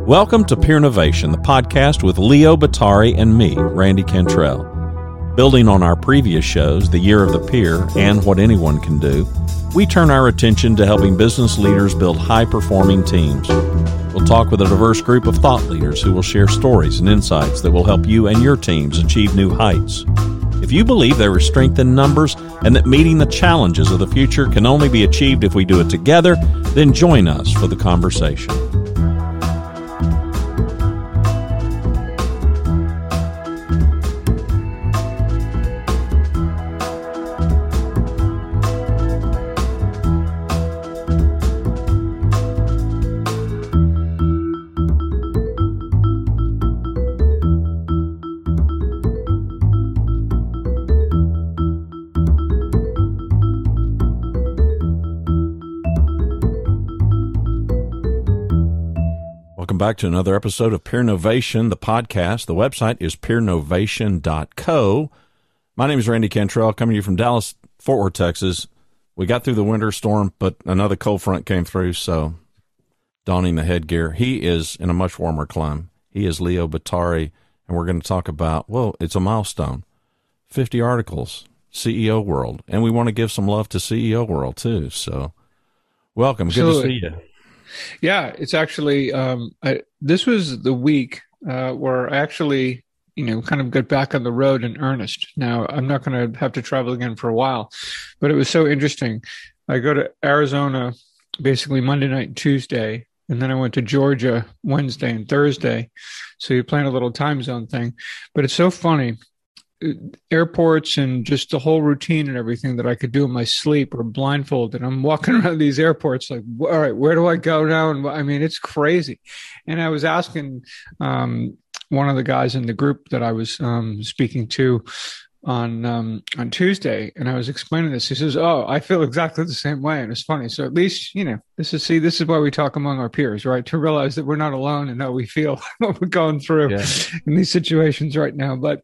Welcome to Peer Novation, the podcast with Leo Bottary and me, Randy Cantrell. Building on our previous shows, The Year of the Peer and What Anyone Can Do, we turn our attention to helping business leaders build high performing teams. We'll talk with a diverse group of thought leaders who will share stories and insights that will help you and your teams achieve new heights. If you believe there is strength in numbers and that meeting the challenges of the future can only be achieved if we do it together, then join us for the conversation. Back to another episode of Peer Novation, the podcast. The website is peernovation.co. My name is Randy Cantrell, coming to you from Dallas, Fort Worth, Texas. We got through the winter storm, but another cold front came through, so donning the headgear. He is in a much warmer climate. He is Leo Bottary, and we're going to talk about, well, it's a milestone 50 articles, CEO World. And we want to give some love to CEO World, too. So, welcome. Good to see you. Yeah, it's actually um, I, this was the week uh, where I actually you know kind of got back on the road in earnest. Now I'm not going to have to travel again for a while, but it was so interesting. I go to Arizona basically Monday night and Tuesday, and then I went to Georgia Wednesday and Thursday. So you plan a little time zone thing, but it's so funny airports and just the whole routine and everything that I could do in my sleep or blindfolded. I'm walking around these airports like, all right, where do I go now? And I mean, it's crazy. And I was asking um, one of the guys in the group that I was um, speaking to on um, on Tuesday, and I was explaining this. He says, "Oh, I feel exactly the same way," and it's funny. So at least you know this is see this is why we talk among our peers, right? To realize that we're not alone and how we feel what we're going through yeah. in these situations right now. But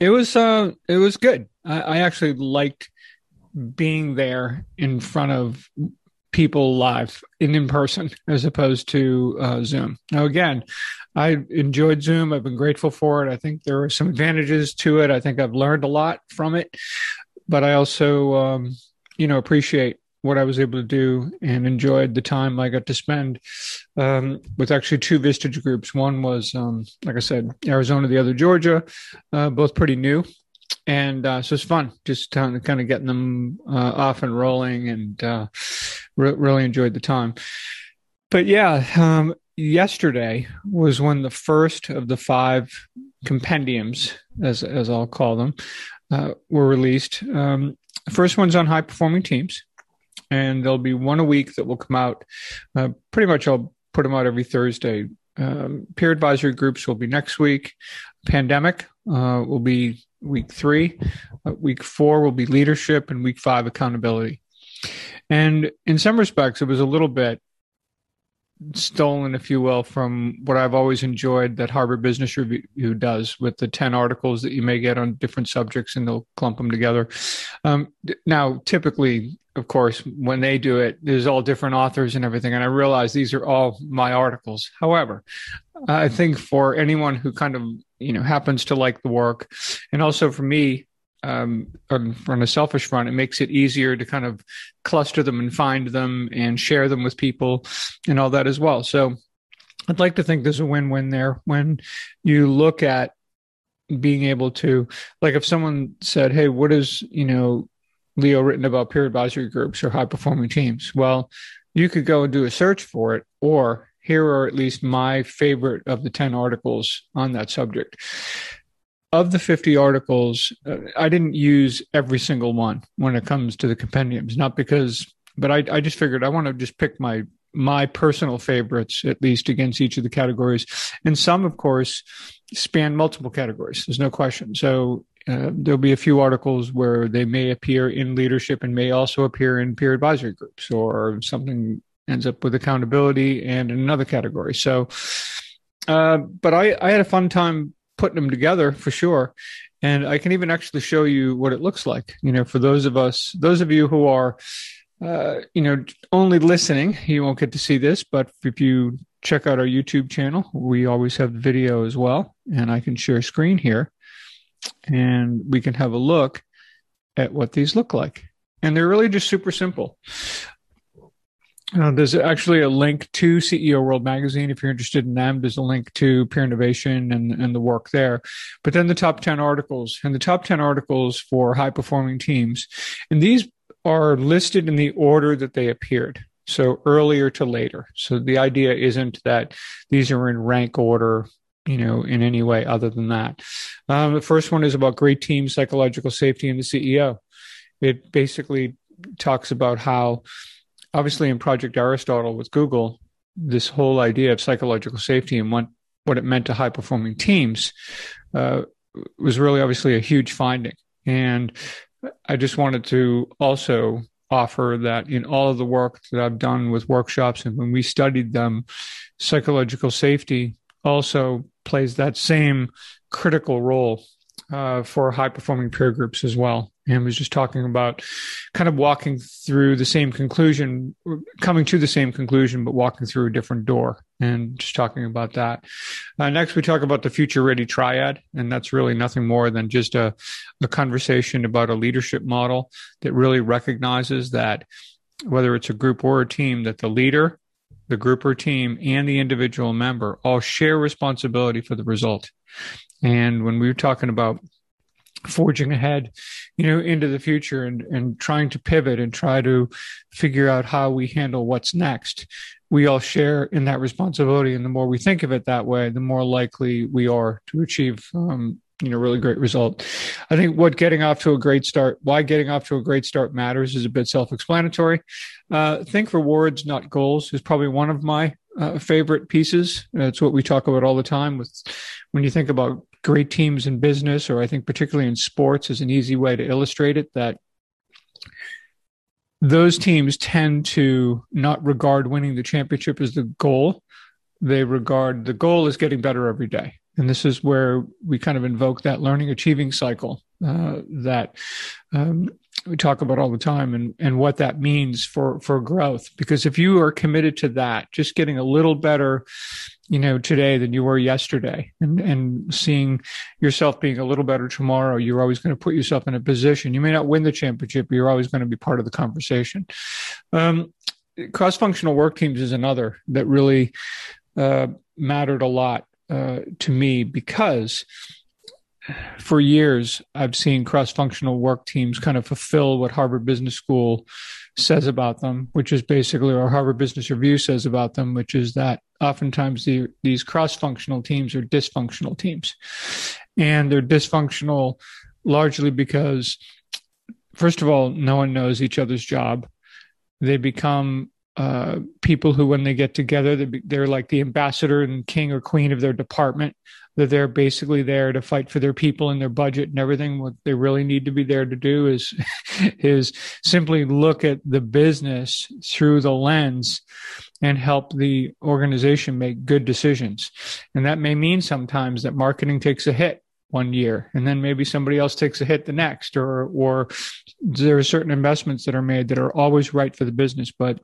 it was uh, it was good. I, I actually liked being there in front of people live and in person as opposed to uh, Zoom. Now, again, I enjoyed Zoom. I've been grateful for it. I think there are some advantages to it. I think I've learned a lot from it, but I also, um, you know, appreciate what I was able to do and enjoyed the time I got to spend um, with actually two Vistage groups. One was, um, like I said, Arizona, the other Georgia, uh, both pretty new. And uh, so it's fun just kind of, kind of getting them uh, off and rolling and uh, re- really enjoyed the time. But yeah, um, yesterday was when the first of the five compendiums, as, as I'll call them, uh, were released. Um, first one's on high performing teams and there'll be one a week that will come out. Uh, pretty much, I'll put them out every Thursday. Um, peer advisory groups will be next week. Pandemic uh, will be week three. Uh, week four will be leadership, and week five accountability. And in some respects, it was a little bit stolen, if you will, from what I've always enjoyed that Harvard Business Review does with the 10 articles that you may get on different subjects and they'll clump them together. Um, now, typically, of course, when they do it, there's all different authors and everything. And I realize these are all my articles. However, I think for anyone who kind of, you know, happens to like the work, and also for me, um, on a selfish front, it makes it easier to kind of cluster them and find them and share them with people and all that as well. So I'd like to think there's a win win there when you look at being able to, like, if someone said, Hey, what is, you know, Leo written about peer advisory groups or high performing teams? Well, you could go and do a search for it, or here are at least my favorite of the 10 articles on that subject of the 50 articles, uh, I didn't use every single one when it comes to the compendiums, not because, but I, I just figured I want to just pick my my personal favorites at least against each of the categories. And some of course span multiple categories there's no question. So uh, there'll be a few articles where they may appear in leadership and may also appear in peer advisory groups or something ends up with accountability and another category. So uh, but I, I had a fun time putting them together for sure. And I can even actually show you what it looks like. You know, for those of us, those of you who are, uh, you know, only listening, you won't get to see this. But if you check out our YouTube channel. We always have video as well, and I can share screen here, and we can have a look at what these look like. And they're really just super simple. Uh, there's actually a link to CEO World Magazine if you're interested in them. There's a link to Peer Novation and, and the work there. But then the top 10 articles and the top 10 articles for high performing teams. And these are listed in the order that they appeared. So earlier to later. So the idea isn't that these are in rank order, you know, in any way other than that. Um, the first one is about great team psychological safety and the CEO. It basically talks about how obviously in Project Aristotle with Google, this whole idea of psychological safety and what, what it meant to high performing teams uh, was really obviously a huge finding. And I just wanted to also offer that in all of the work that I've done with workshops and when we studied them, psychological safety also plays that same critical role uh, for high performing peer groups as well and was just talking about kind of walking through the same conclusion, coming to the same conclusion, but walking through a different door and just talking about that. Uh, next, we talk about the future ready triad, and that's really nothing more than just a, a conversation about a leadership model that really recognizes that whether it's a group or a team, that the leader, the group or team, and the individual member all share responsibility for the result. And when we were talking about forging ahead, you know, into the future and, and trying to pivot and try to figure out how we handle what's next. We all share in that responsibility. And the more we think of it that way, the more likely we are to achieve, um, you know, really great result. I think what getting off to a great start, why getting off to a great start matters is a bit self-explanatory. Uh, think rewards, not goals is probably one of my uh, favorite pieces. It's what we talk about all the time with when you think about great teams in business, or I think particularly in sports, is an easy way to illustrate it that those teams tend to not regard winning the championship as the goal. They regard the goal as getting better every day. And this is where we kind of invoke that learning achieving cycle uh, that um, we talk about all the time and, and what that means for, for growth. Because if you are committed to that, just getting a little better, you know, today than you were yesterday and, and seeing yourself being a little better tomorrow, you're always going to put yourself in a position. You may not win the championship, but you're always going to be part of the conversation. Um, Cross functional work teams is another that really uh, mattered a lot uh, to me because for years, I've seen cross functional work teams kind of fulfill what Harvard Business School says about them, which is basically, or Harvard Business Review says about them, which is that oftentimes the, these cross functional teams are dysfunctional teams. And they're dysfunctional largely because, first of all, no one knows each other's job. They become uh, people who, when they get together, they're like the ambassador and king or queen of their department that they're basically there to fight for their people and their budget and everything. What they really need to be there to do is is simply look at the business through the lens and help the organization make good decisions. And that may mean sometimes that marketing takes a hit one year and then maybe somebody else takes a hit the next or or there are certain investments that are made that are always right for the business but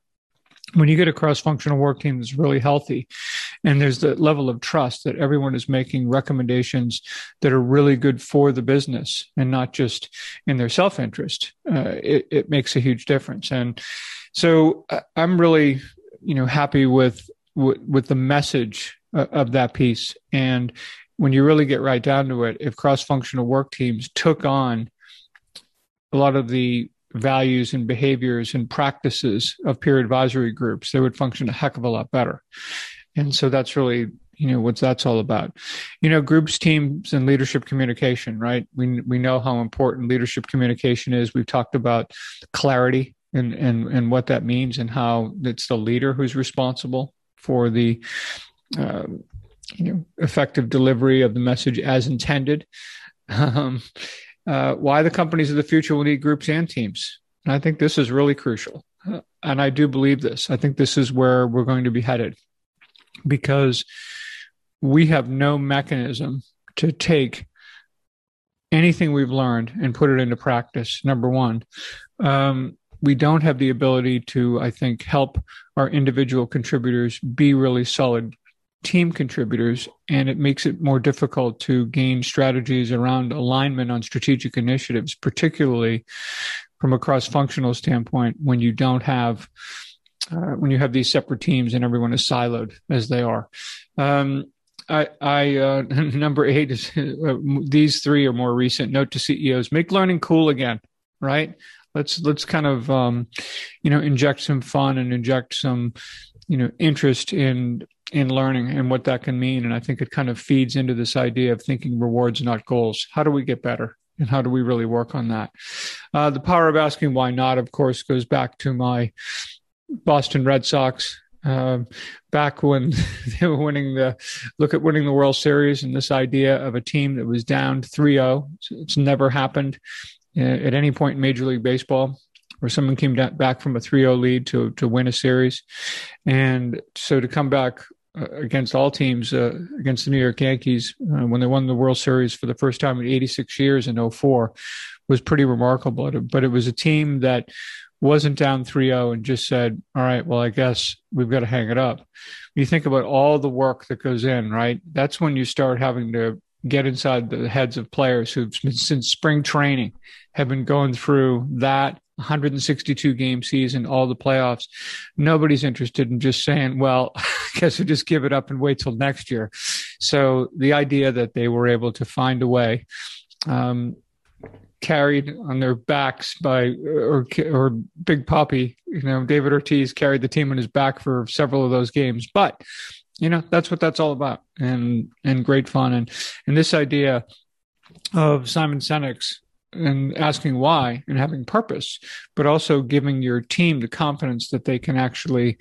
when you get a cross functional work team that's really healthy and there's the level of trust that everyone is making recommendations that are really good for the business and not just in their self interest, uh, it, it makes a huge difference. And so uh, I'm really, you know, happy with, with, with the message uh, of that piece. And when you really get right down to it, if cross functional work teams took on a lot of the values and behaviors and practices of peer advisory groups, they would function a heck of a lot better. And so that's really, you know, what that's all about. You know, groups, teams, and leadership communication, right? We we know how important leadership communication is. We've talked about clarity and and and what that means and how it's the leader who's responsible for the uh, you know effective delivery of the message as intended. Um, uh, why the companies of the future will need groups and teams. And I think this is really crucial. Uh, and I do believe this. I think this is where we're going to be headed because we have no mechanism to take anything we've learned and put it into practice. Number one. Um, we don't have the ability to, I think, help our individual contributors be really solid team contributors, and it makes it more difficult to gain strategies around alignment on strategic initiatives, particularly from a cross functional standpoint when you don't have. Uh, when you have these separate teams and everyone is siloed as they are, um, I, I uh, number eight is uh, these three are more recent. Note to CEOs: make learning cool again. Right? Let's let's kind of um, you know inject some fun and inject some you know interest in in learning and what that can mean. And I think it kind of feeds into this idea of thinking rewards, not goals. How do we get better? And how do we really work on that? Uh, the power of asking why not, of course, goes back to my Boston Red Sox um, back when they were winning the look at winning the World Series and this idea of a team that was down 3-0. It's never happened uh, at any point in Major League Baseball where someone came back from a 3-0 lead to to win a series, and so to come back uh, against all teams uh, against the New York Yankees uh, when they won the World Series for the first time in 86 years in 04 was pretty remarkable. But it was a team that wasn't down 3-0 and just said, "All right, well, I guess we've got to hang it up." You think about all the work that goes in, right? That's when you start having to get inside the heads of players who've been since spring training have been going through that 162 game season, all the playoffs. Nobody's interested in just saying, well, I guess we'll just give it up and wait till next year. So the idea that they were able to find a way um, carried on their backs by or or Big Papi. You know, David Ortiz carried the team on his back for several of those games, but you know that's what that's all about, and and great fun, and and this idea of Simon Sinek's and asking why and having purpose, but also giving your team the confidence that they can actually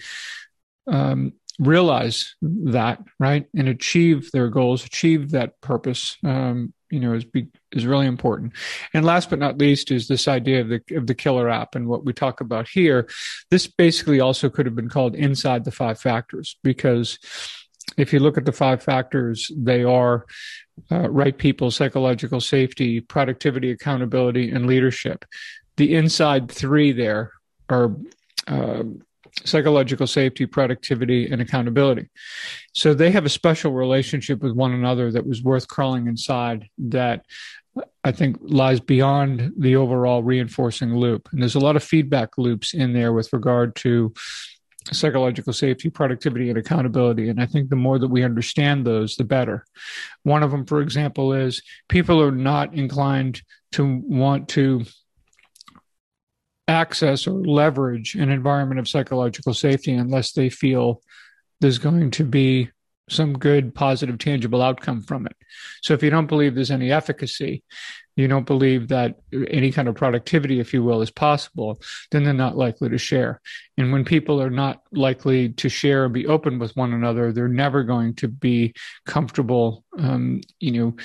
um, realize that right and achieve their goals, achieve that purpose. Um, you know, is be, is really important. And last but not least is this idea of the of the killer app and what we talk about here. This basically also could have been called inside the five factors because if you look at the five factors, they are uh, right people, psychological safety, productivity, accountability, and leadership. The inside three there are uh, psychological safety, productivity, and accountability. So they have a special relationship with one another that was worth crawling inside that I think lies beyond the overall reinforcing loop. And there's a lot of feedback loops in there with regard to psychological safety, productivity, and accountability. And I think the more that we understand those, the better. One of them, for example, is people are not inclined to want to access or leverage an environment of psychological safety unless they feel there's going to be some good, positive, tangible outcome from it. So if you don't believe there's any efficacy, you don't believe that any kind of productivity, if you will, is possible, then they're not likely to share. And when people are not likely to share and be open with one another, they're never going to be comfortable, um, you know,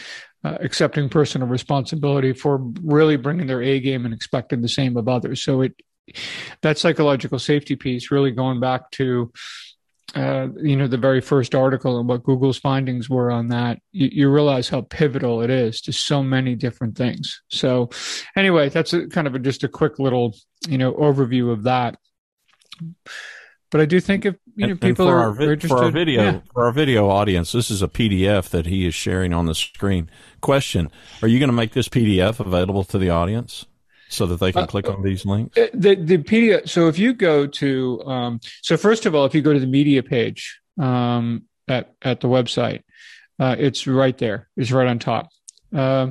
uh, accepting personal responsibility for really bringing their A game and expecting the same of others. So it that psychological safety piece really going back to uh, you know the very first article and what Google's findings were on that, you, you, realize how pivotal it is to so many different things. So, anyway, that's a, kind of a, just a quick little you know overview of that. But I do think if you know and, people and are, vi- interested for our video yeah. for our video audience, this is a PDF that he is sharing on the screen. Question: Are you going to make this PDF available to the audience? So that they can uh, click on these links? Uh, the the PDF. So if you go to um, so first of all, if you go to the media page um, at at the website, uh, it's right there. It's right on top. Uh,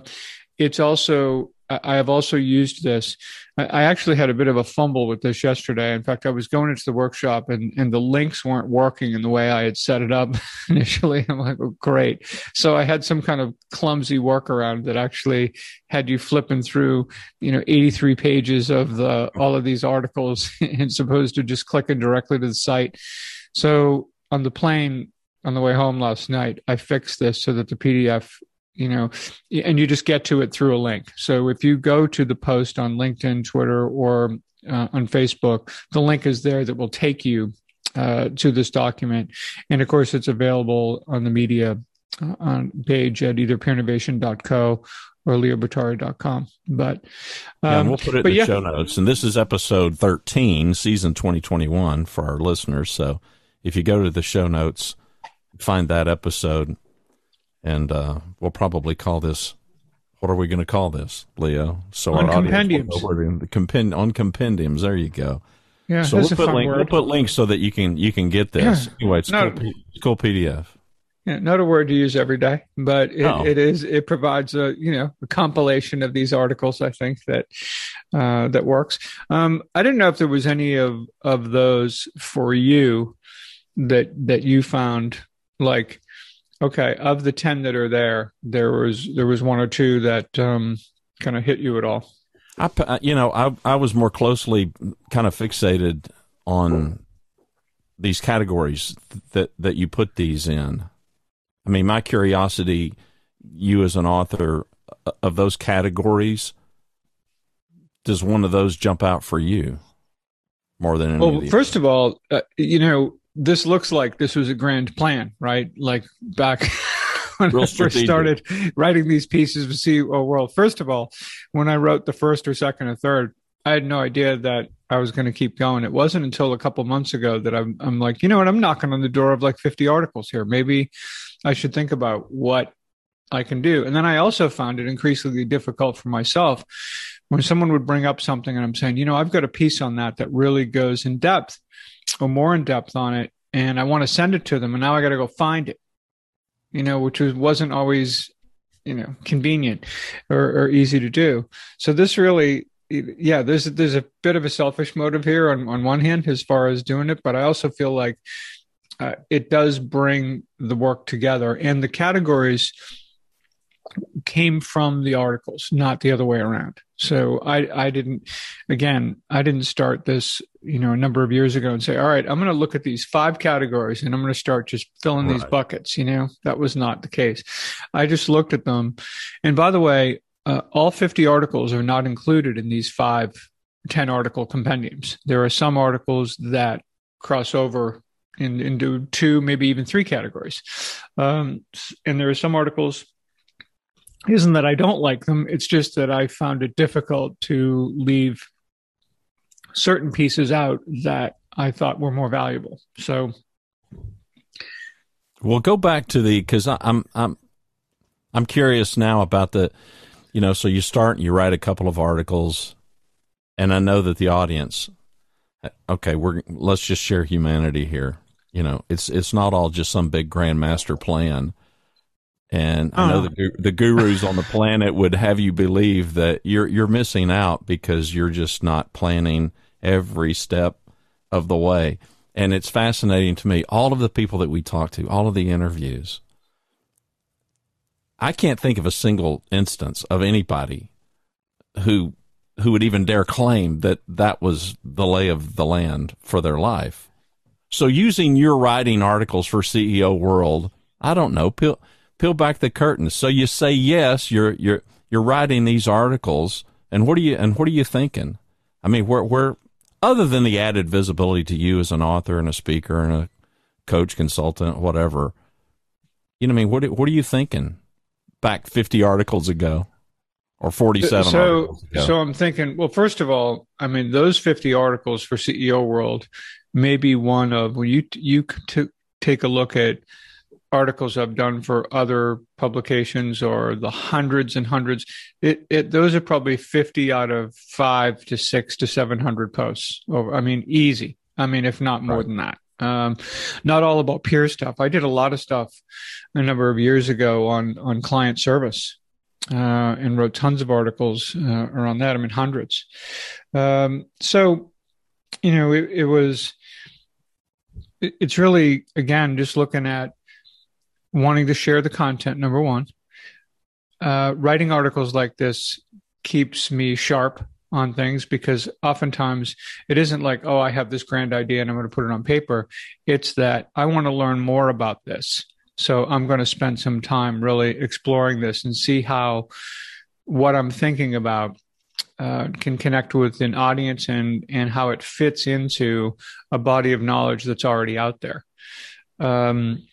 it's also I have also used this. I actually had a bit of a fumble with this yesterday. In fact, I was going into the workshop and, and the links weren't working in the way I had set it up initially. I'm like, oh, great. So I had some kind of clumsy workaround that actually had you flipping through, you know, 83 pages of the all of these articles as opposed to just clicking directly to the site. So on the plane on the way home last night, I fixed this so that the PDF you know, and you just get to it through a link. So if you go to the post on LinkedIn, Twitter, or uh, on Facebook, the link is there that will take you uh, to this document. And of course, it's available on the media uh, on page at either peernovation.co or leobottary.com. But, um, yeah, we'll put it in the yeah. show notes. And this is episode 13, season 2021 for our listeners. So if you go to the show notes, find that episode, and uh, we'll probably call this. What are we going to call this, Leo? So on our compendiums. Audience, the compend, on compendiums. There you go. Yeah, so we'll put, link, we'll put links so that you can you can get this. Yeah. Anyway, it's no, cool, cool PDF. Yeah, not a word to use every day, but it, oh. it is it provides a you know a compilation of these articles. I think that uh, that works. Um, I didn't know if there was any of of those for you that that you found like okay of the ten that are there, there was there was one or two that um, kind of hit you at all. I you know I I was more closely kind of fixated on these categories that that you put these in I mean, my curiosity, you as an author uh, of those categories, does one of those jump out for you more than any well, first of all, uh, you know, this looks like this was a grand plan, right? Like back when Real I first started writing these pieces of CEO World. First of all, when I wrote the first or second or third, I had no idea that I was going to keep going. It wasn't until a couple months ago that I'm, I'm like, you know what? I'm knocking on the door of like 50 articles here. Maybe I should think about what I can do. And then I also found it increasingly difficult for myself when someone would bring up something and I'm saying, you know, I've got a piece on that that really goes in depth or more in depth on it. And I want to send it to them. And now I got to go find it, you know, which was, wasn't always, you know, convenient or, or easy to do. So this really yeah, there's there's a bit of a selfish motive here on on one hand as far as doing it, but I also feel like uh, it does bring the work together, and the categories came from the articles, not the other way around. So I I didn't again I didn't start this you know a number of years ago and say all right I'm going to look at these five categories and I'm going to start just filling right. these buckets. You know that was not the case. I just looked at them, and by the way, uh, all 50 articles are not included in these five 10 article compendiums. There are some articles that cross over in, into two, maybe even three categories. Um, and there are some articles, isn't that I don't like them, it's just that I found it difficult to leave certain pieces out that I thought were more valuable. So, well, go back to the because I'm I'm I'm curious now about the you know, so you start and you write a couple of articles, and I know that the audience, okay, we're let's just share humanity here. You know, it's it's not all just some big grand master plan. And I know uh-huh. the the gurus on the planet would have you believe that you're you're missing out because you're just not planning every step of the way. And it's fascinating to me. All of the people that we talk to, all of the interviews, I can't think of a single instance of anybody who who would even dare claim that that was the lay of the land for their life. So using your writing articles for CEO World, I don't know, peel back the curtains. So you say yes, you're you're you're writing these articles, and what are you and what are you thinking? I mean, where where other than the added visibility to you as an author and a speaker and a coach, consultant, whatever, you know, I mean, what what are you thinking? back 50 articles ago or 47 so so i'm thinking well first of all i mean those 50 articles for ceo world may be one of when you you t- take a look at articles i've done for other publications or the hundreds and hundreds it, it those are probably 50 out of 5 to 6 to 700 posts over i mean easy i mean if not more right. than that um, not all about peer stuff. I did a lot of stuff a number of years ago on on client service uh, and wrote tons of articles uh, around that. I mean, hundreds. Um, so, you know, it, it was. It, it's really again just looking at wanting to share the content. Number one, uh, writing articles like this keeps me sharp on things because oftentimes it isn't like, oh, I have this grand idea and I'm going to put it on paper. It's that I want to learn more about this. So I'm going to spend some time really exploring this and see how what I'm thinking about uh, can connect with an audience and and how it fits into a body of knowledge that's already out there. Um,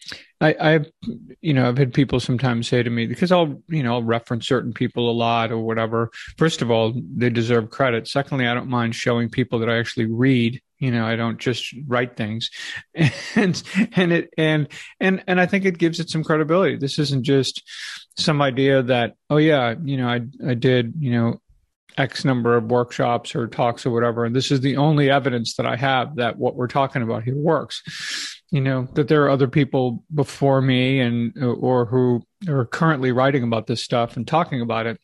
I, I've, you know, I've had people sometimes say to me because I'll, you know, I'll reference certain people a lot or whatever. First of all, they deserve credit. Secondly, I don't mind showing people that I actually read. You know, I don't just write things, and and it and and and I think it gives it some credibility. This isn't just some idea that oh yeah, you know, I I did you know X number of workshops or talks or whatever. And this is the only evidence that I have that what we're talking about here works. You know, that there are other people before me and or who are currently writing about this stuff and talking about it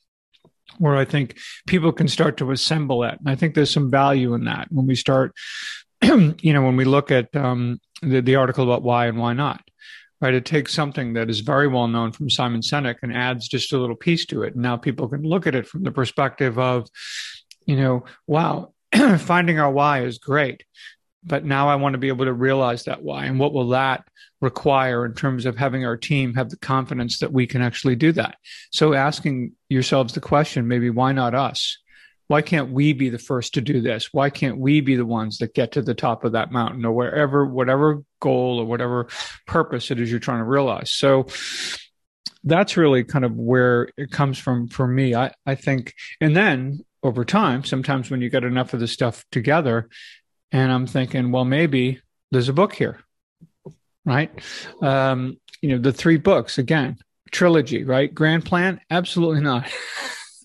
where I think people can start to assemble it. And I think there's some value in that when we start, you know, when we look at um, the, the article about why and why not right? It takes something that is very well known from Simon Sinek and adds just a little piece to it. And now people can look at it from the perspective of, you know, wow, finding our why is great. But now I want to be able to realize that why. And what will that require in terms of having our team have the confidence that we can actually do that? So asking yourselves the question, maybe why not us? why can't we be the first to do this? Why can't we be the ones that get to the top of that mountain or wherever, whatever goal or whatever purpose it is you're trying to realize? So that's really kind of where it comes from for me. I, I think, and then over time, sometimes when you get enough of the stuff together, and I'm thinking, well, maybe there's a book here, right? Um, you know, the three books again, trilogy, right? Grand plan? Absolutely not.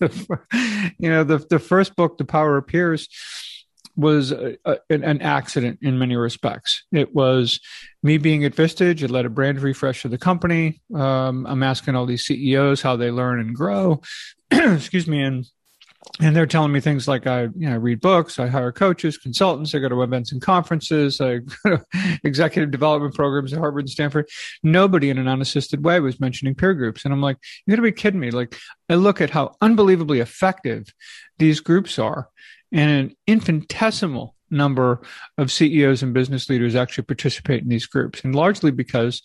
you know, the the first book, The Power of Peers, was a, a, an accident in many respects. It was me being at Vistage. It led a brand refresh of the company. Um, I'm asking all these CEOs how they learn and grow. Excuse me, and and they're telling me things like I, you know, read books, I hire coaches, consultants, I go to events and conferences, I go to executive development programs at Harvard and Stanford. Nobody in an unassisted way was mentioning peer groups. And I'm like, you gotta be kidding me. Like I look at how unbelievably effective these groups are and an infinitesimal number of CEOs and business leaders actually participate in these groups. And largely because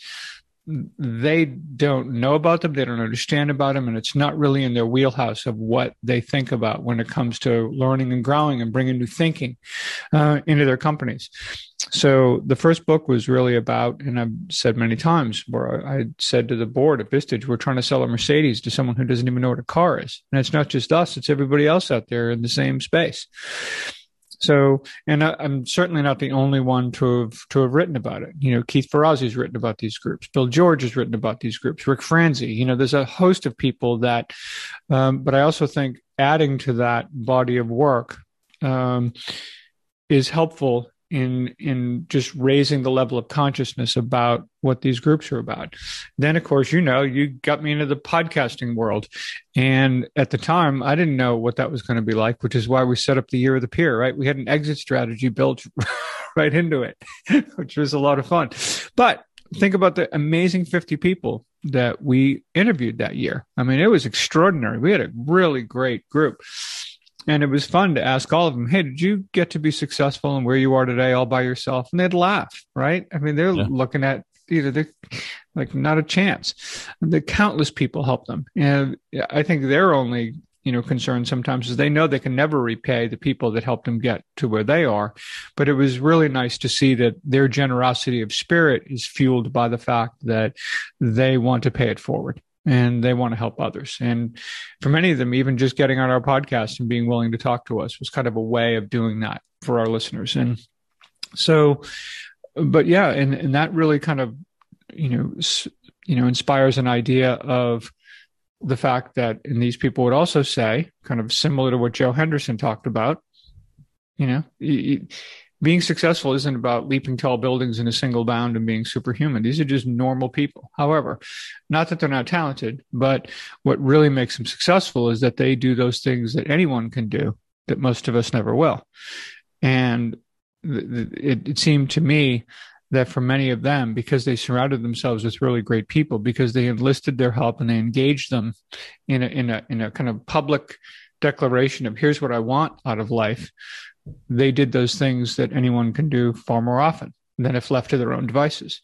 they don't know about them, they don't understand about them, and it's not really in their wheelhouse of what they think about when it comes to learning and growing and bringing new thinking uh, into their companies. So the first book was really about, and I've said many times, where I said to the board at Vistage, we're trying to sell a Mercedes to someone who doesn't even know what a car is, and it's not just us; it's everybody else out there in the same space. So, and I, am certainly not the only one to have to have written about it. You know, Keith Ferrazzi has written about these groups. Bill George has written about these groups. Rick Franzi. You know, there's a host of people that. Um, but I also think adding to that body of work um, is helpful in in just raising the level of consciousness about what these groups are about. Then, of course, you know, you got me into the podcasting world, and at the time, I didn't know what that was going to be like, which is why we set up the year of the peer. Right, we had an exit strategy built right into it, which was a lot of fun. But think about the amazing 50 people that we interviewed that year. I mean, it was extraordinary. We had a really great group. And it was fun to ask all of them, hey, did you get to be successful and where you are today all by yourself? And they'd laugh, right? I mean, they're yeah. looking at you know, they're like not a chance. The countless people help them. And I think their only, you know, concern sometimes is they know they can never repay the people that helped them get to where they are. But it was really nice to see that their generosity of spirit is fueled by the fact that they want to pay it forward and they want to help others. And for many of them, even just getting on our podcast and being willing to talk to us was kind of a way of doing that for our listeners. And so, but yeah, and, and that really kind of, you know, you know, inspires an idea of the fact that, and these people would also say, kind of similar to what Joe Henderson talked about, you know, being successful isn't about leaping tall buildings in a single bound and being superhuman. These are just normal people. However, not that they're not talented, but what really makes them successful is that they do those things that anyone can do that most of us never will. And it, it seemed to me that for many of them, because they surrounded themselves with really great people, because they enlisted their help and they engaged them in a, in a, in a kind of public declaration of here's what I want out of life they did those things that anyone can do far more often than if left to their own devices.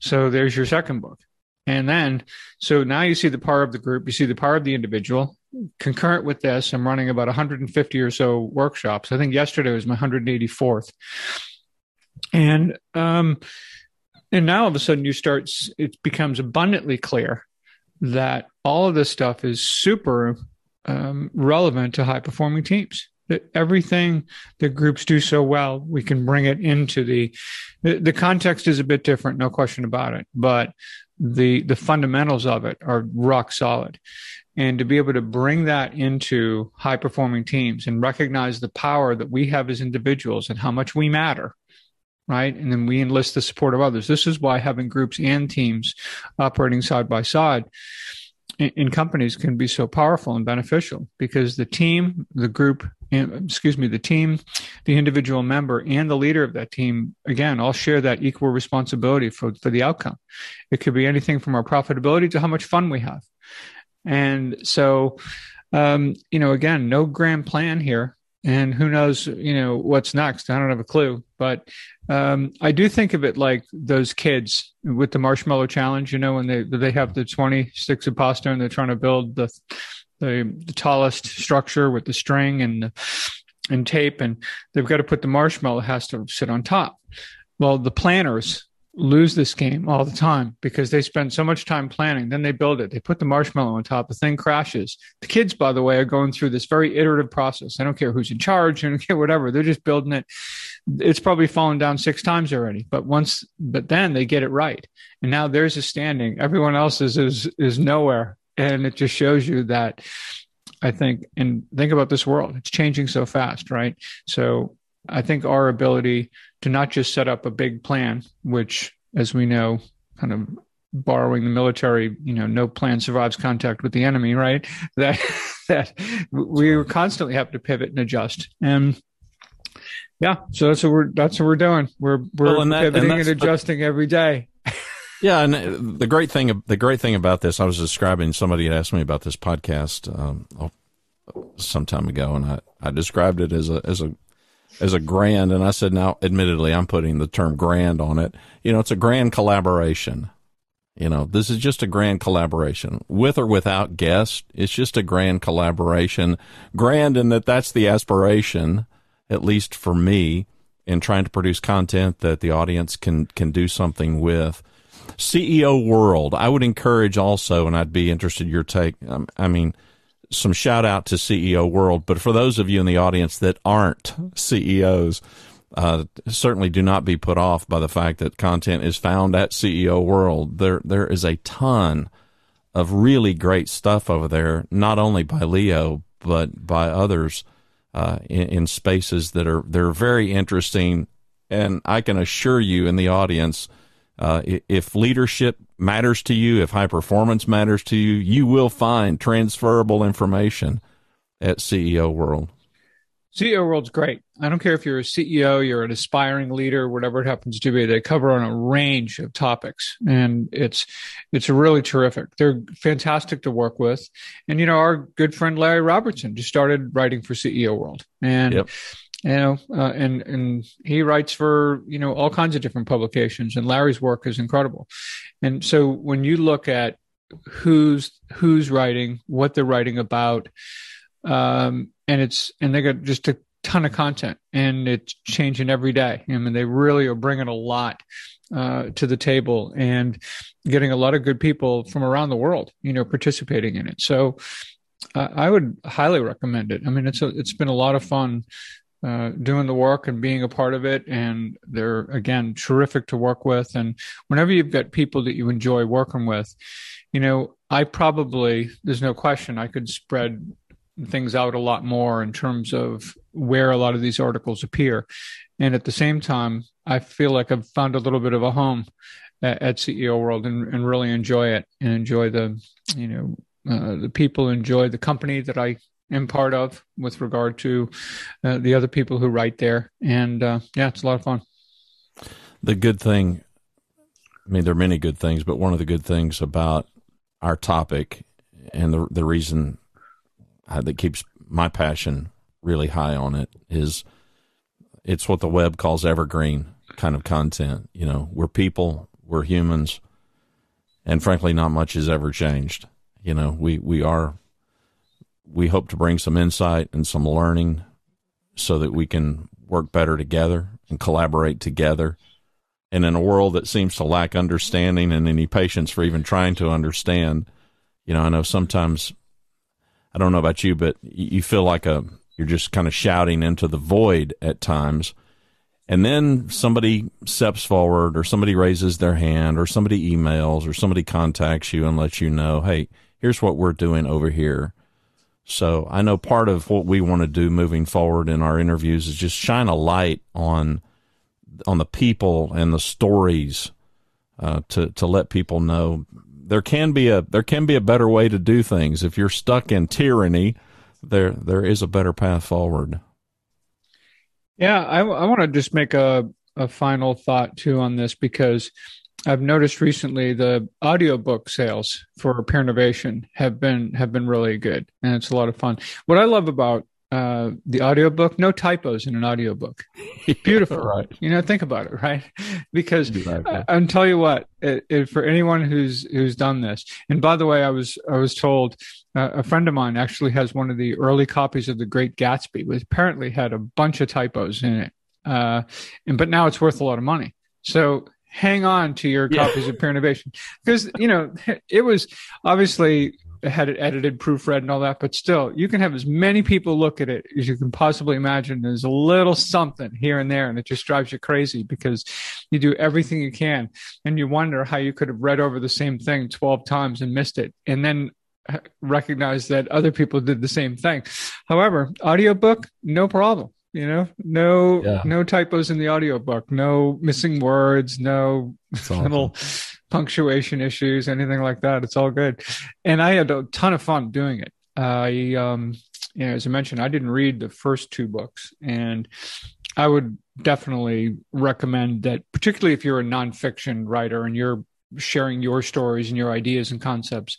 So there's your second book. And then, so now you see the power of the group, you see the power of the individual. Concurrent with this, I'm running about 150 or so workshops. I think yesterday was my 184th. And um, and now all of a sudden you start it becomes abundantly clear that all of this stuff is super um, relevant to high performing teams that everything that groups do so well we can bring it into the, the the context is a bit different no question about it but the the fundamentals of it are rock solid. And to be able to bring that into high performing teams and recognize the power that we have as individuals and how much we matter right? And then we enlist the support of others. This is why having groups and teams operating side by side in, companies can be so powerful and beneficial because the team the group excuse me the team the individual member and the leader of that team again all share that equal responsibility for for the outcome it could be anything from our profitability to how much fun we have and so, um, you know, again, no grand plan here. And who knows, you know, what's next? I don't have a clue. But um, I do think of it like those kids with the marshmallow challenge, you know, when they they have the 20 sticks of pasta and they're trying to build the the, the tallest structure with the string and the, and tape, and they've got to put the marshmallow has to sit on top. Well, the planners lose this game all the time because they spend so much time planning. Then they build it. They put the marshmallow on top. The thing crashes. The kids, by the way, are going through this very iterative process. I don't care who's in charge. I don't care whatever. They're just building it. It's probably fallen down six times already. But once, but then they get it right. And now there's a standing. Everyone else is is is nowhere. And it just shows you that I think, and think about this world. It's changing so fast, right? So I think our ability to not just set up a big plan, which, as we know, kind of borrowing the military, you know, no plan survives contact with the enemy, right? That that we constantly have to pivot and adjust. And yeah, so that's what we're that's what we're doing. We're we're well, that, pivoting and, and adjusting every day. Yeah, and the great thing the great thing about this, I was describing. Somebody had asked me about this podcast um, some time ago, and I, I described it as a as a as a grand. And I said, now, admittedly, I'm putting the term grand on it. You know, it's a grand collaboration. You know, this is just a grand collaboration with or without guests. It's just a grand collaboration. Grand in that that's the aspiration, at least for me, in trying to produce content that the audience can, can do something with. CEO World, I would encourage also, and I'd be interested in your take. Um, I mean, some shout out to CEO World, but for those of you in the audience that aren't CEOs, uh, certainly do not be put off by the fact that content is found at CEO World. There, there is a ton of really great stuff over there, not only by Leo but by others uh, in, in, spaces that are they're very interesting. And I can assure you, in the audience, uh, if leadership matters to you, if high performance matters to you, you will find transferable information at CEO World. CEO World's great. I don't care if you're a CEO, you're an aspiring leader, whatever it happens to be. They cover on a range of topics, and it's it's really terrific. They're fantastic to work with, and you know our good friend Larry Robertson just started writing for CEO World, and yep you know, uh, and and he writes for you know all kinds of different publications, and Larry's work is incredible. And so when you look at who's who's writing, what they're writing about, um, and it's and they got just a ton of content, and it's changing every day. I mean, they really are bringing a lot uh, to the table and getting a lot of good people from around the world, you know, participating in it. So. Uh, I would highly recommend it. I mean, it's a, it's been a lot of fun uh, doing the work and being a part of it. And they're, again, terrific to work with. And whenever you've got people that you enjoy working with, you know, I probably, there's no question, I could spread things out a lot more in terms of where a lot of these articles appear. And at the same time, I feel like I've found a little bit of a home at, at CEO World and, and, really enjoy it and enjoy the, you know, uh, the people enjoy the company that I am part of with regard to uh, the other people who write there. And uh, yeah, it's a lot of fun. The good thing, I mean, there are many good things, but one of the good things about our topic and the the reason that keeps my passion really high on it is it's what the web calls evergreen kind of content. You know, we're people, we're humans, and frankly, not much has ever changed. You know, we we are we hope to bring some insight and some learning so that we can work better together and collaborate together and in a world that seems to lack understanding and any patience for even trying to understand, you know, I know sometimes I don't know about you, but you feel like a you're just kind of shouting into the void at times. And then somebody steps forward or somebody raises their hand or somebody emails or somebody contacts you and lets you know, "Hey, here's what we're doing over here." So, I know part of what we want to do moving forward in our interviews is just shine a light on on the people and the stories uh, to to let people know there can be a there can be a better way to do things. If you're stuck in tyranny, there there is a better path forward. Yeah, I, I want to just make a a final thought too on this because I've noticed recently the audiobook sales for Peer Novation have been have been really good and it's a lot of fun. What I love about uh, the audiobook, no typos in an audiobook. Beautiful. right. You know, think about it, right? Because right, I, I'll tell you what, it, it, for anyone who's who's done this, and by the way, I was I was told uh, a friend of mine actually has one of the early copies of The Great Gatsby, which apparently had a bunch of typos in it, uh, and but now it's worth a lot of money. So hang on to your yeah. copies of Peer Novation because you know it was obviously had it edited, proofread, and all that. But still, you can have as many people look at it as you can possibly imagine. There's a little something here and there, and it just drives you crazy because you do everything you can, and you wonder how you could have read over the same thing 12 times and missed it, and then uh, recognize that other people did the same thing. However, audiobook, no problem. You know, no yeah. no typos in the audiobook, no missing words, no little punctuation issues, anything like that. It's all good. And I had a ton of fun doing it. I, um, you know, as I mentioned, I didn't read the first two books, and I would definitely recommend that, particularly if you're a nonfiction writer and you're sharing your stories and your ideas and concepts.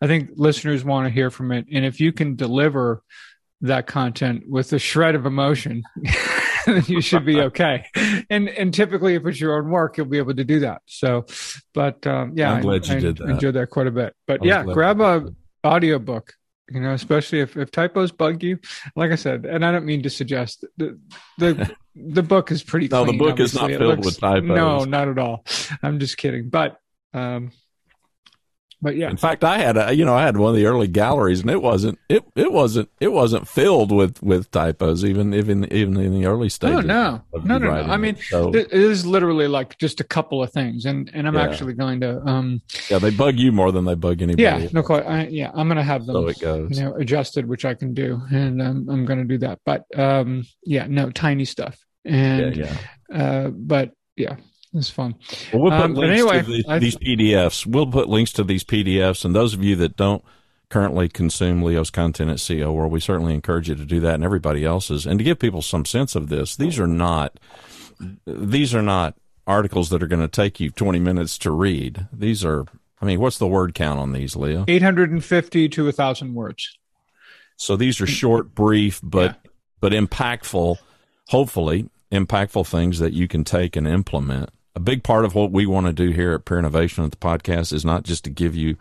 I think listeners want to hear from it. And if you can deliver that content with a shred of emotion, you should be okay. And and typically, if it's your own work, you'll be able to do that. So, but um, yeah, I'm glad I, you did that. Enjoyed that quite a bit. But yeah, grab a audiobook. You know, especially if, if typos bug you. Like I said, and I don't mean to suggest the the the book is pretty. no, clean, the book obviously. is not filled looks, with typos. No, not at all. I'm just kidding. But um, but yeah. In fact, I had a you know I had one of the early galleries, and it wasn't it it wasn't it wasn't filled with with typos even even even in the early stages. Oh no, no, no, no. I mean, so, it is literally like just a couple of things, and and I'm yeah. actually going to um. Yeah, they bug you more than they bug anybody. Yeah, else. no, quite. I, yeah, I'm going to have them. So it goes. You know, adjusted, which I can do, and um, I'm going to do that. But um, yeah, no, tiny stuff, and yeah, yeah. Uh, but yeah, it's fun. Well, we'll put um, links anyway, to the, these PDFs. We'll put links to these PDFs, and those of you that don't currently consume Leo's content at CEO World, we certainly encourage you to do that, and everybody else's, and to give people some sense of this. These are not these are not articles that are going to take you 20 minutes to read. These are, I mean, what's the word count on these, Leo? 850 to a thousand words. So these are short, brief, but yeah. but impactful. Hopefully, impactful things that you can take and implement a big part of what we want to do here at Peer Novation at the podcast is not just to give you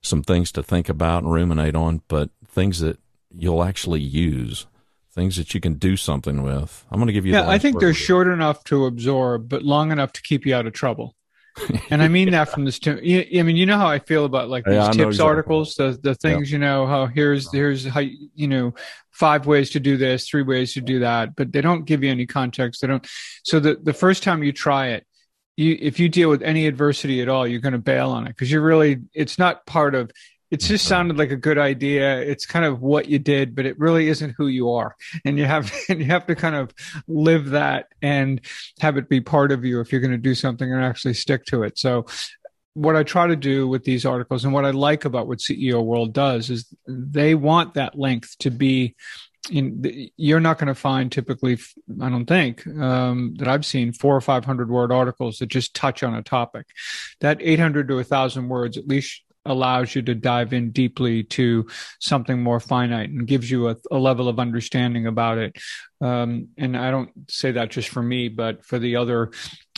some things to think about and ruminate on, but things that you'll actually use, things that you can do something with. I'm going to give you. Yeah, I think they're short enough to absorb, but long enough to keep you out of trouble. and I mean that from this. Too, I mean, you know how I feel about like these yeah, tips exactly. articles, the the things yeah. you know how here's here's how you know five ways to do this, three ways to do that, but they don't give you any context. They don't. So the the first time you try it, you if you deal with any adversity at all, you're going to bail on it because you're really it's not part of. It's just sounded like a good idea. It's kind of what you did, but it really isn't who you are, and you have and you have to kind of live that and have it be part of you if you're going to do something and actually stick to it. So what I try to do with these articles and what I like about what CEO World does is they want that length to be you're not going to find typically, I don't think, um, that I've seen four or 500 word articles that just touch on a topic. That 800 to 1,000 words at least allows you to dive in deeply to something more finite and gives you a, a level of understanding about it. Um, and I don't say that just for me, but for the other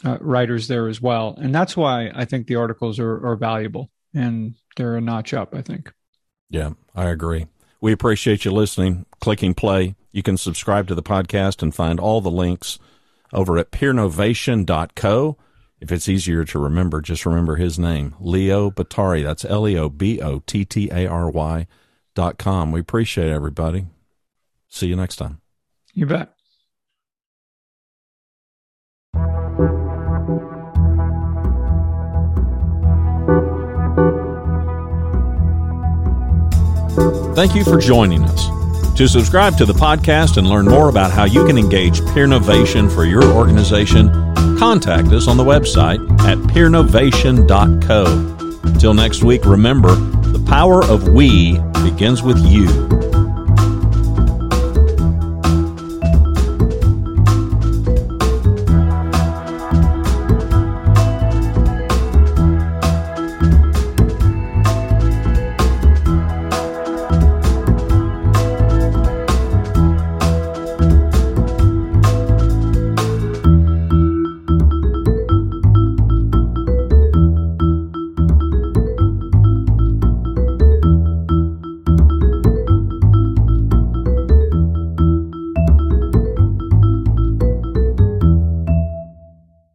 uh, writers there as well. And that's why I think the articles are, are valuable and they're a notch up, I think. Yeah, I agree. We appreciate you listening, clicking play. You can subscribe to the podcast and find all the links over at peernovation.co. If it's easier to remember, just remember his name, Leo Bottary. That's L E O B O T T A R Y dot com. We appreciate everybody. See you next time. You bet. Thank you for joining us. To subscribe to the podcast and learn more about how you can engage Peer Novation for your organization, contact us on the website at peernovation.co. Until next week, remember the power of we begins with you.